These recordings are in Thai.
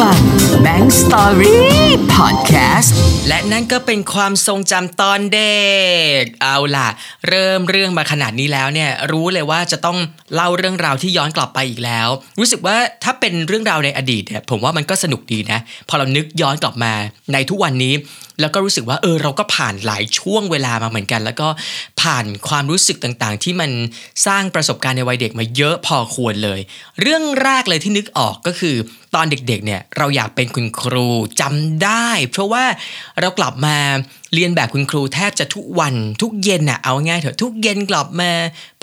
ฟัง Bank Story Podcast และนั่นก็เป็นความทรงจำตอนเด็ก เอาล่ะ เริ่มเรื่องมาขนาดนี้แล้วเนี่ยรู้เลยว่าจะต้องเล่าเรื่องราวที่ย้อนกลับไปอีกแล้ว รู้สึกว่าถ้าเป็นเรื่องราวในอดีตเนี่ยผมว่ามันก็สนุกดีนะ พอเรานึกย้อนกลับมาในทุกวันนี้ แล้วก็รู้สึกว่าเออเราก็ผ่านหลายช่วงเวลามาเหมือนกัน แล้วก็ผ่านความรู้สึกต่างๆ ที่มันสร้างประสบการณ์ในวัยเด็กมาเยอะพอควรเลย เรื่องแรกเลยที่นึกออกก็คือตอนเด็กๆเนี่ยเราอยากเป็นคุณครูจำได้ เพราะว่าเรากลับมาเรียนแบบคุณครูแทบจะทุกวันทุกเย็นน่ะเอาง่ายเถอะทุกเย็นกลับมา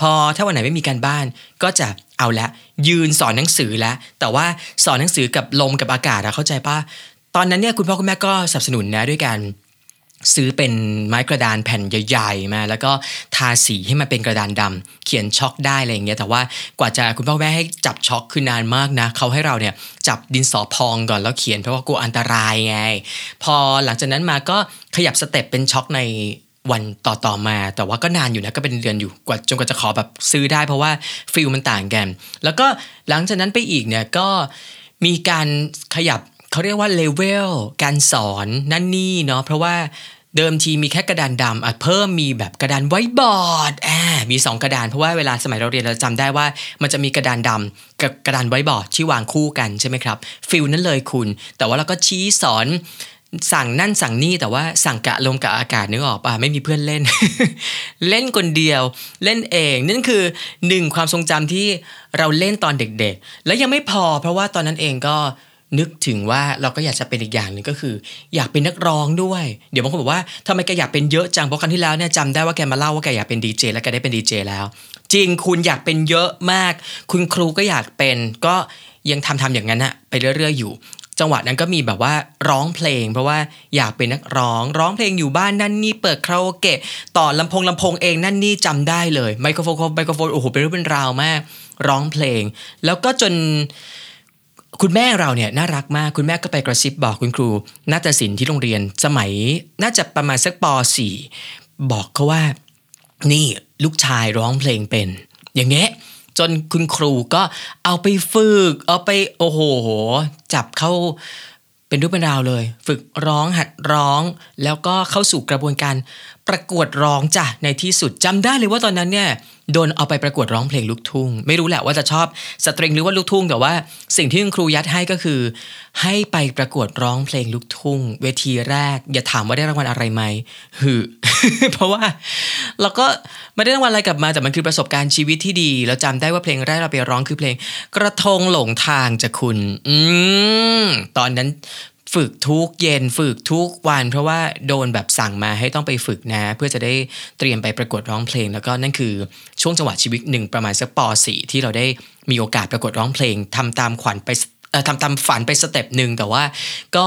พอถ้าวันไหนไม่มีการบ้าน ก็จะเอาละ ยืนสอนหนังสือแล้วแต่ว่าสอนหนังสือกับลมกับอากาศอะเข้าใจป่ะตอนนั้นเนี่ยคุณพ่อคุณแม่ก็สนับสนุนนะด้วยกัน ซื้อเป็นไม้กระดานแผ่นใหญ่ ๆ มา แล้วก็ทาสีให้มันเป็นกระดานดำเขียนชอล์กได้อะไรอย่างเงี้ยแต่ว่ากว่าจะคุณพ่อแม่ให้จับชอล์กคือนานมากนะเขาให้เราเนี่ยจับดินสอพองก่อนแล้วเขียนเพราะว่ากลัวอันตรายไง พอหลังจากนั้นมาก็ขยับ step เป็นชอล์กในวันต่อๆมา แต่ว่าก็นานอยู่นะก็เป็นเดือนอยู่กว่าจนกว่าจะขอแบบซื้อได้ เพราะว่า feel มันต่างกัน แล้วก็หลังจากนั้นไปอีกเนี่ยก็มีการขยับเขาเรียกว่าเลเวลการสอนนั่นนี่เนาะเพราะว่า เดิมทีมีแค่กระดานดำอะเพิ่มมีแบบกระดานไว้บอร์ดอ่มี 2 กระดานเพราะว่าเวลาสมัยเราเรียนเราจำได้ว่า มันจะมีกระดานดำกับกระดานไว้บอร์ดที่วางคู่กันใช่ไหมครับ feel นั้นเลยคุณ แต่ว่าเราก็ชี้สอนสั่งนั่นสั่งนี่แต่ว่าสั่งกะลมกับอากาศนึกออกป่ะไม่มีเพื่อนเล่น เล่นคนเดียวเล่นเอง นั่นคือหนึ่งความทรงจำที่เราเล่นตอนเด็กๆ แล้วยังไม่พอเพราะว่าตอนนั้นเองก็ นึกถึงว่าเราก็อยากจะเป็นอีกอย่างหนึ่งก็คือ อยากเป็นนักร้องด้วย เดี๋ยวบางคนบอกว่าทำไมแกอยากเป็นเยอะจังเพราะครั้งที่แล้วเนี่ยจำได้ว่าแกมาเล่าว่าแกอยากเป็นดีเจแล้วแกได้เป็นดีเจแล้ว จริงคุณอยากเป็นเยอะมาก คุณครูก็อยากเป็น ก็ยังทำทำอย่างนั้นอะไปเรื่อยๆอยู่ จังหวะนั้นก็มีแบบว่าร้องเพลง เพราะว่าอยากเป็นนักร้อง ร้องเพลงอยู่บ้านนั่นนี่เปิดคาราโอเกะต่อลำโพงลำโพงเองนั่นนี่จำได้เลยไมโครโฟนไมโครโฟนโอ้โหเป็นเรื่องเป็นราวมาก ร้องเพลง แล้วก็จน คุณแม่เราเนี่ยน่ารักมากคุณแม่ก็ไปกระซิบบอกคุณครูนาฏศิลป์ที่โรงเรียนสมัยน่าจะประมาณสักป .4 บอกเขาว่า นี่ลูกชายร้องเพลงเป็น อย่างเงี้ยจนคุณครูก็เอาไปฝึก เอาไปโอ้โห จับเข้า เป็นรูปเป็นราวเลย ฝึกร้องหัดร้อง แล้วก็เข้าสู่กระบวนการประกวดร้องจ้ะในที่สุดจำได้เลยว่าตอนนั้นเนี่ยโดนเอาไปประกวดร้องเพลงลูกทุ่ง ไม่รู้แหละว่าจะชอบสตริงหรือว่าลูกทุ่ง แต่ว่าสิ่งที่คุณครูยัดให้ก็คือ ให้ไปประกวดร้องเพลงลูกทุ่ง เวทีแรก อย่าถามว่าได้รางวัลอะไรไหมหือ เพราะว่าเราก็ไม่ได้รางวัลอะไรกลับมาแต่มันคือประสบการณ์ชีวิตที่ดีแล้วจำได้ว่าเพลงแรกเราไปร้องคือเพลง กระทงหลงทางจะคุณ อืมตอนนั้นฝึกทุกเย็นฝึกทุกวัน เพราะว่าโดนแบบสั่งมาให้ต้องไปฝึกนะ เพื่อจะได้เตรียมไปประกวดร้องเพลง แล้วก็นั่นคือช่วงจังหวะชีวิตหนึ่งประมาณสักป .4 ที่เราได้มีโอกาสประกวดร้องเพลงทำตามขวัญไป ทำตามฝันไปสเต็ปหนึ่งแต่ว่า ก็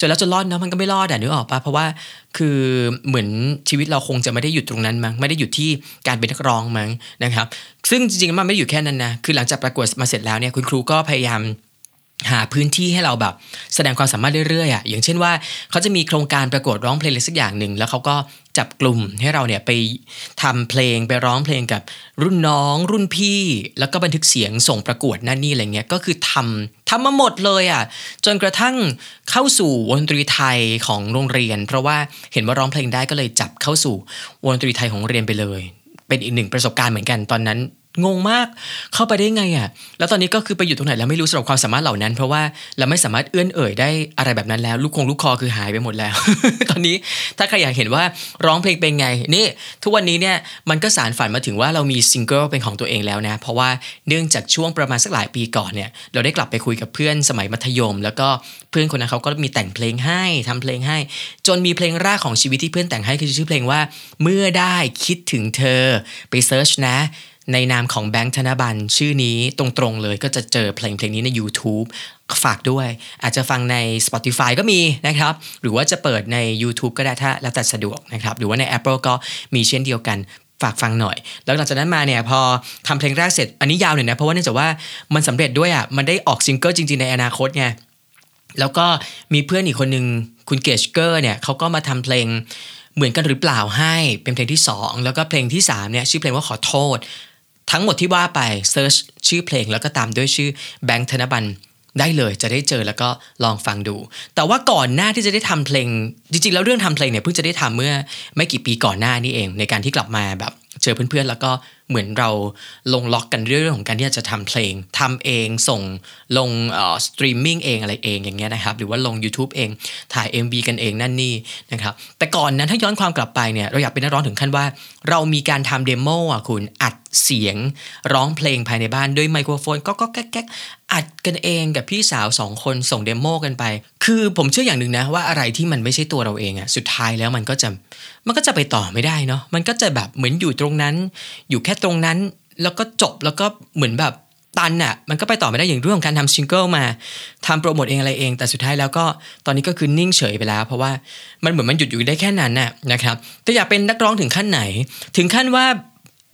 จนแล้วจนรอดนะมันก็ไม่รอดอะนึกออกปะเพราะว่าคือเหมือนชีวิตเราคงจะไม่ได้หยุดตรงนั้นมั้งไม่ได้หยุดที่การเป็นนักร้องมั้งนะครับ ซึ่งจริงๆมันไม่ได้อยู่แค่นั้นนะคือหลังจากประกวดมาเสร็จแล้วเนี่ยคุณครูก็พยายาม หาพื้นที่ให้เราแบบ แสดงความสามารถเรื่อยๆอะอย่างเช่นว่าเขาจะมีโครงการประกวดร้องเพลงอะไรสักอย่างหนึ่งแล้วเขาก็จับกลุ่มให้เราเนี่ยไปทำเพลงไปร้องเพลงกับรุ่นน้องรุ่นพี่ แล้วก็บันทึกเสียงส่งประกวดนั่นนี่อะไรเงี้ยก็คือทำทำมาหมดเลยอะจนกระทั่งเข้าสู่วงดนตรีไทยของโรงเรียน เพราะว่าเห็นว่าร้องเพลงได้ก็เลยจับเข้าสู่วงดนตรีไทยของโรงเรียนไปเลย เป็นอีกหนึ่งประสบการณ์เหมือนกันตอนนั้น งงมากเข้าไปได้ไงอะ่ะ แล้วตอนนี้ก็คือไปอยู่ตรงไหนแล้วไม่รู้สำหรับความสามารถเหล่านั้น เพราะว่าเราไม่สามารถเอื้อนเอ่ยได้อะไรแบบนั้นแล้ว ลูกคงลูกคอคือหายไปหมดแล้ว ตอนนี้ถ้าใครอยากเห็นว่าร้องเพลงเป็นไงนี่ทุกวันนี้เนี่ยมันก็สานฝันมาถึงว่าเรามีซิงเกิลเป็นของตัวเองแล้วนะ เพราะว่าเนื่องจากช่วงประมาณสักหลายปีก่อนเนี่ยเราได้กลับไปคุยกับเพื่อนสมัยมัธยม แล้วก็เพื่อนคนนั้นเขาก็มีแต่งเพลงให้ทำเพลงให้ จนมีเพลงแรกของชีวิตที่เพื่อนแต่งให้คือชื่อเพลงว่า เมื่อได้คิดถึงเธอไป search นะ ในนามของแบงค์ธนบัลชื่อนี้ตรงๆเลยก็จะเจอเพลงเพลงนี้ใน YouTube ฝากด้วย อาจจะฟังใน Spotify ก็มีนะครับ หรือว่าจะเปิดใน YouTube ก็ได้ถ้าแล้วแต่สะดวกนะครับ หรือว่าใน Apple ก็มีเช่นเดียวกันฝากฟังหน่อย แล้วหลังจากนั้นมาเนี่ยพอทำเพลงแรกเสร็จ อันนี้ยาวหน่อยนะ เพราะว่าเนื่องจากว่ามันสำเร็จด้วยอะ มันได้ออกซิงเกิลจริงๆในอนาคตไง แล้วก็มีเพื่อนอีกคนหนึ่งคุณเกชเกอร์เนี่ยเขาก็มาทำเพลงเหมือนกันหรือเปล่าให้เป็นเพลงที่ 2 แล้วก็เพลงที่3เนี่ยชื่อเพลงว่าขอโทษ ทั้งหมดที่ว่าไป search ชื่อเพลงแล้วก็ตามด้วยชื่อแบงค์ธนบัลได้เลยจะได้เจอแล้วก็ลองฟังดู แต่ว่าก่อนหน้าที่จะได้ทำเพลง จริงๆ แล้วเรื่องทำเพลงเนี่ยเพิ่งจะได้ทำเมื่อไม่กี่ปีก่อนหน้านี้เอง ในการที่กลับมาแบบ เจอเพื่อนๆ แล้วก็เหมือนเราลงล็อกกันเรื่องของการที่จะทำเพลงทำเองส่งลงสตรีมมิ่งเองอะไรเองอย่างเงี้ยนะครับ หรือว่าลง YouTube เองถ่าย MV กันเองนั่นนี่นะครับ แต่ก่อนนั้นถ้าย้อนความกลับไปเนี่ยเราอยากเป็นนักร้องถึงขั้นว่า เรามีการทำ demo อะคุณอัดเสียงร้องเพลงภายในบ้านด้วยไมโครโฟนก๊อกแก๊ก อัดกันเองกับพี่สาวสองคนส่ง demo กันไป คือผมเชื่ออย่างหนึ่งนะว่าอะไรที่มันไม่ใช่ตัวเราเองอะสุดท้ายแล้วมันก็จะมันก็จะไปต่อไม่ได้เนาะมันก็จะแบบเหมือนอยู่ตรงนั้น อยู่แค่ตรงนั้น แล้วก็จบแล้วก็เหมือนแบบตันอะมันก็ไปต่อไม่ได้อย่างเรื่องของการทำซิงเกิลมาทำโปรโมทเองอะไรเอง แต่สุดท้ายแล้วก็ตอนนี้ก็คือนิ่งเฉยไปแล้ว เพราะว่ามันเหมือนมันหยุดอยู่ได้แค่นั้นน่ะนะครับแต่อยากเป็นนักร้องถึงขั้นไหน ถึงขั้นว่า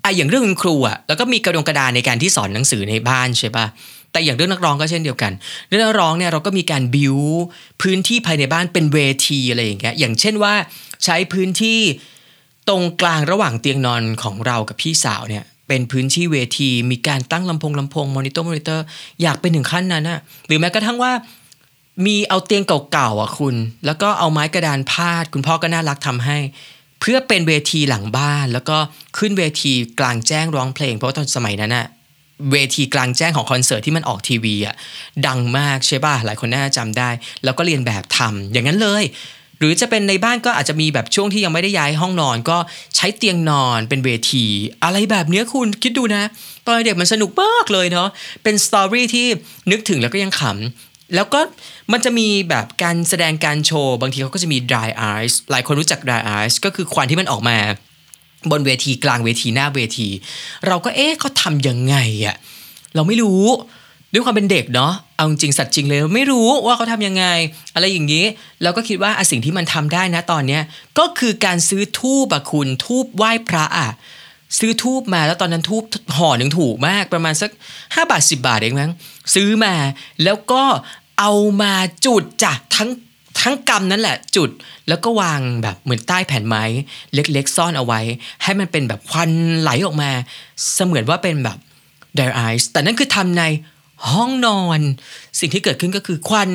ไอ้อย่างเรื่องครูอะแล้วก็มีกระดงกระดานในการที่สอนหนังสือในบ้านใช่ปะแต่อย่างเรื่องนักร้องก็เช่นเดียวกัน เรื่องนักร้องเนี่ยเราก็มีการบิวพื้นที่ภายในบ้านเป็นเวทีอะไรอย่างเงี้ยอย่างเช่นว่าใช้พื้นที่ตรงกลางระหว่างเตียงนอนของเรากับพี่สาวเนี่ยเป็นพื้นที่เวที มีการตั้งลำโพงลำโพง monitor monitor อยากเป็นถึงขั้นนั้นนะหรือแม้กระทั่งว่ามีเอาเตียงเก่าๆอะคุณ แล้วก็เอาไม้กระดานพาด คุณพ่อก็น่ารักทำให้ พื่อเป็นเวทีหลังบ้าน แล้วก็ขึ้นเวทีกลางแจ้งร้องเพลง เพราะว่าตอนสมัยนั้นอะเวทีกลางแจ้งของคอนเสิร์ตที่มันออกทีวีอะดังมากใช่ป่ะหลายคนน่าจะจำได้ แล้วก็เรียนแบบทำอย่างนั้นเลย หรือจะเป็นในบ้านก็อาจจะมีแบบช่วงที่ยังไม่ได้ย้ายห้องนอน ก็ใช้เตียงนอนเป็นเวที อะไรแบบเนี้คุณคิดดูนะ ตอนเด็กมันสนุกมากเลยเนาะเป็นสตอรี่ที่นึกถึงแล้วก็ยังขำ แล้วก็มันจะมีแบบการแสดงการโชว์ บางทีเขาก็จะมี dry ice หลายคนรู้จัก dry ice ก็คือควันที่มันออกมา บนเวทีกลางเวทีหน้าเวที เราก็เอ๊ะเขาทำยังไงอะเราไม่รู้ด้วยความเป็นเด็กเนาะ เอาจริงสัตว์จริงเลยไม่รู้ว่าเขาทำยังไง อะไรอย่างนี้เราก็คิดว่าสิ่งที่มันทำได้นะตอนเนี้ยก็คือการซื้อทูบอะคุณทูบไหว้พระอะ ซื้อทูบมาแล้วตอนนั้นทูบห่อหนึ่งถูกมากประมาณสัก 5 บาท 10 บาทเองมั้งซื้อมาแล้วก็เอามาจุดจ้ะทั้งทั้งกำนั่นแหละจุดแล้วก็วางแบบเหมือนใต้แผ่นไม้ เล็กๆ ซ่อนเอาไว้ ให้มันเป็นแบบควันไหลออกมา เสมือนว่าเป็นแบบ dry ice แต่นั่นคือทำในห้องนอน สิ่งที่เกิดขึ้นก็คือควัน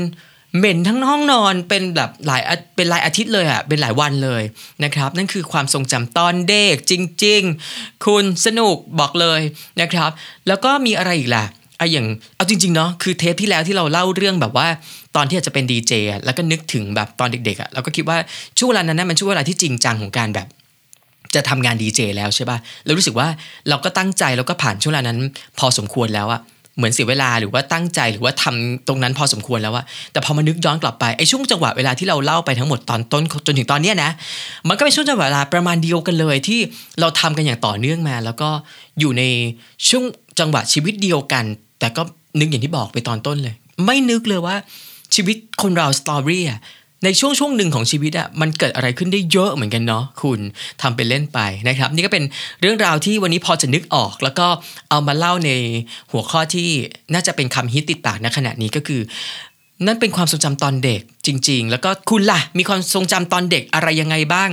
เหม็นทั้งห้องนอนเป็นแบบหลายเป็นหลายอาทิตย์เลยอะเป็นหลายวันเลยนะครับ นั่นคือความทรงจำตอนเด็กจริง ๆ คุณสนุกบอกเลยนะครับ แล้วก็มีอะไรอีกล่ะไอ้อย่างเอาจริงๆเนาะคือเทปที่แล้วที่เราเล่าเรื่องแบบว่าตอนที่จะเป็นดีเจแล้วก็นึกถึงแบบตอนเด็กๆอะเราก็คิดว่าช่วงเวลานั้นนะมันช่วงเวลาที่จริงจังของการแบบจะทำงานดีเจแล้วใช่ป่ะ แล้วรู้สึกว่าเราก็ตั้งใจแล้วก็ผ่านช่วงเวลานั้น พอสมควรแล้วอะ เหมือนเสียเวลาหรือว่าตั้งใจหรือว่าทำตรงนั้นพอสมควรแล้วอะแต่พอมานึกย้อนกลับไปไอ้ช่วงจังหวะเวลาที่เราเล่าไปทั้งหมดตอนต้นจนถึงตอนเนี้ยนะ มันก็เป็นช่วงจังหวะเวลาประมาณเดียวกันเลยที่เราทำกันอย่างต่อเนื่องมา แล้วก็อยู่ในช่วงจังหวะชีวิตเดียวกัน แต่ก็นึกอย่างที่บอกไปตอนต้นเลย ไม่นึกเลยว่าชีวิตคนเราสตอรี่อะ ในช่วงช่วงหนึ่งของชีวิตอะมันเกิดอะไรขึ้นได้เยอะเหมือนกันเนาะคุณทำเป็นเล่นไปนะครับ นี่ก็เป็นเรื่องราวที่วันนี้พอจะนึกออก แล้วก็เอามาเล่าในหัวข้อที่น่าจะเป็นคำฮิตติดปากในขณะนี้ก็คือ นั่นเป็นความทรงจำตอนเด็กจริง ๆ แล้วก็คุณล่ะ มีความทรงจำตอนเด็กอะไรยังไงบ้าง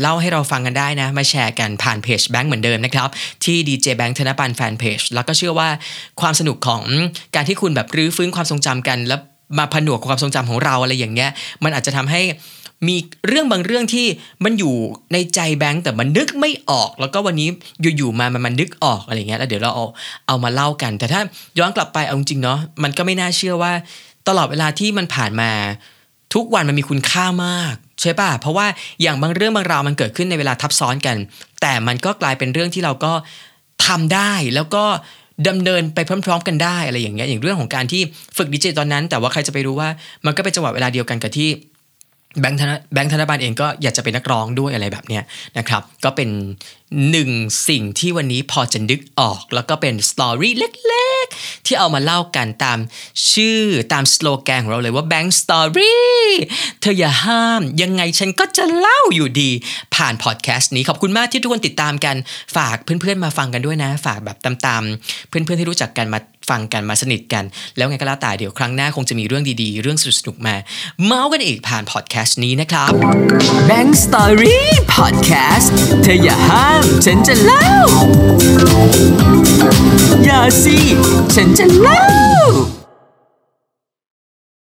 เล่าให้เราฟังกันได้นะ มาแชร์กันผ่านเพจแบงค์เหมือนเดิมนะครับ ที่ดีเจแบงค์ธนบันแฟนเพจแล้วก็เชื่อว่าความสนุกของการที่คุณแบบรื้อฟื้นความทรงจำกันแล้ว มาผนวกกับความทรงจำของเราอะไรอย่างเงี้ย มันอาจจะทำให้มีเรื่องบางเรื่องที่มันอยู่ในใจแบงค์แต่มันนึกไม่ออก แล้วก็วันนี้อยู่ๆมามันมันนึกออกอะไรเงี้ยแล้วเดี๋ยวเราเอาเอามาเล่ากัน แต่ถ้าย้อนกลับไปเอาจริงเนาะมันก็ไม่น่าเชื่อว่า ตลอดเวลาที่มันผ่านมา ทุกวันมันมีคุณค่ามากใช่ป่ะเพราะว่าอย่างบางเรื่องบางราวมันเกิดขึ้นในเวลาทับซ้อนกัน แต่มันก็กลายเป็นเรื่องที่เราก็ทำได้แล้วก็ ดำเนินไปพร้อม ๆ กันได้อะไรอย่างเงี้ยอย่างเรื่องของการที่ฝึกดีเจตอนนั้น แต่ว่าใครจะไปรู้ว่ามันก็เป็นจังหวะเวลาเดียวกันกับที่แบงค์ธนแบงค์ธนบัลเองก็อยากจะเป็นนักร้องด้วยอะไรแบบเนี้ยนะครับ ก็เป็นหนึ่งสิ่งที่วันนี้พอจะนึกออก แล้วก็เป็นสตอรี่เล็กๆ ที่เอามาเล่ากันตามชื่อตามสโลแกนของเราเลยว่า Bank Story เธออย่าห้าม ยังไงฉันก็จะเล่าอยู่ดี ผ่านพอดแคสต์นี้ขอบคุณมากที่ทุกคนติดตามกัน ฝากเพื่อนๆมาฟังกันด้วยนะ ฝากแบบตามๆ เพื่อนๆที่รู้จักกันมาฟังกันมาสนิทกัน แล้วไงก็แล้วแต่เดี๋ยวครั้งหน้าคงจะมีเรื่องดีๆ เรื่องสนุกๆมา เมาส์กันอีกผ่านพอดแคสต์นี้นะครับ Bang Story Podcast เธออย่าห้ามฉันจะเล่าอ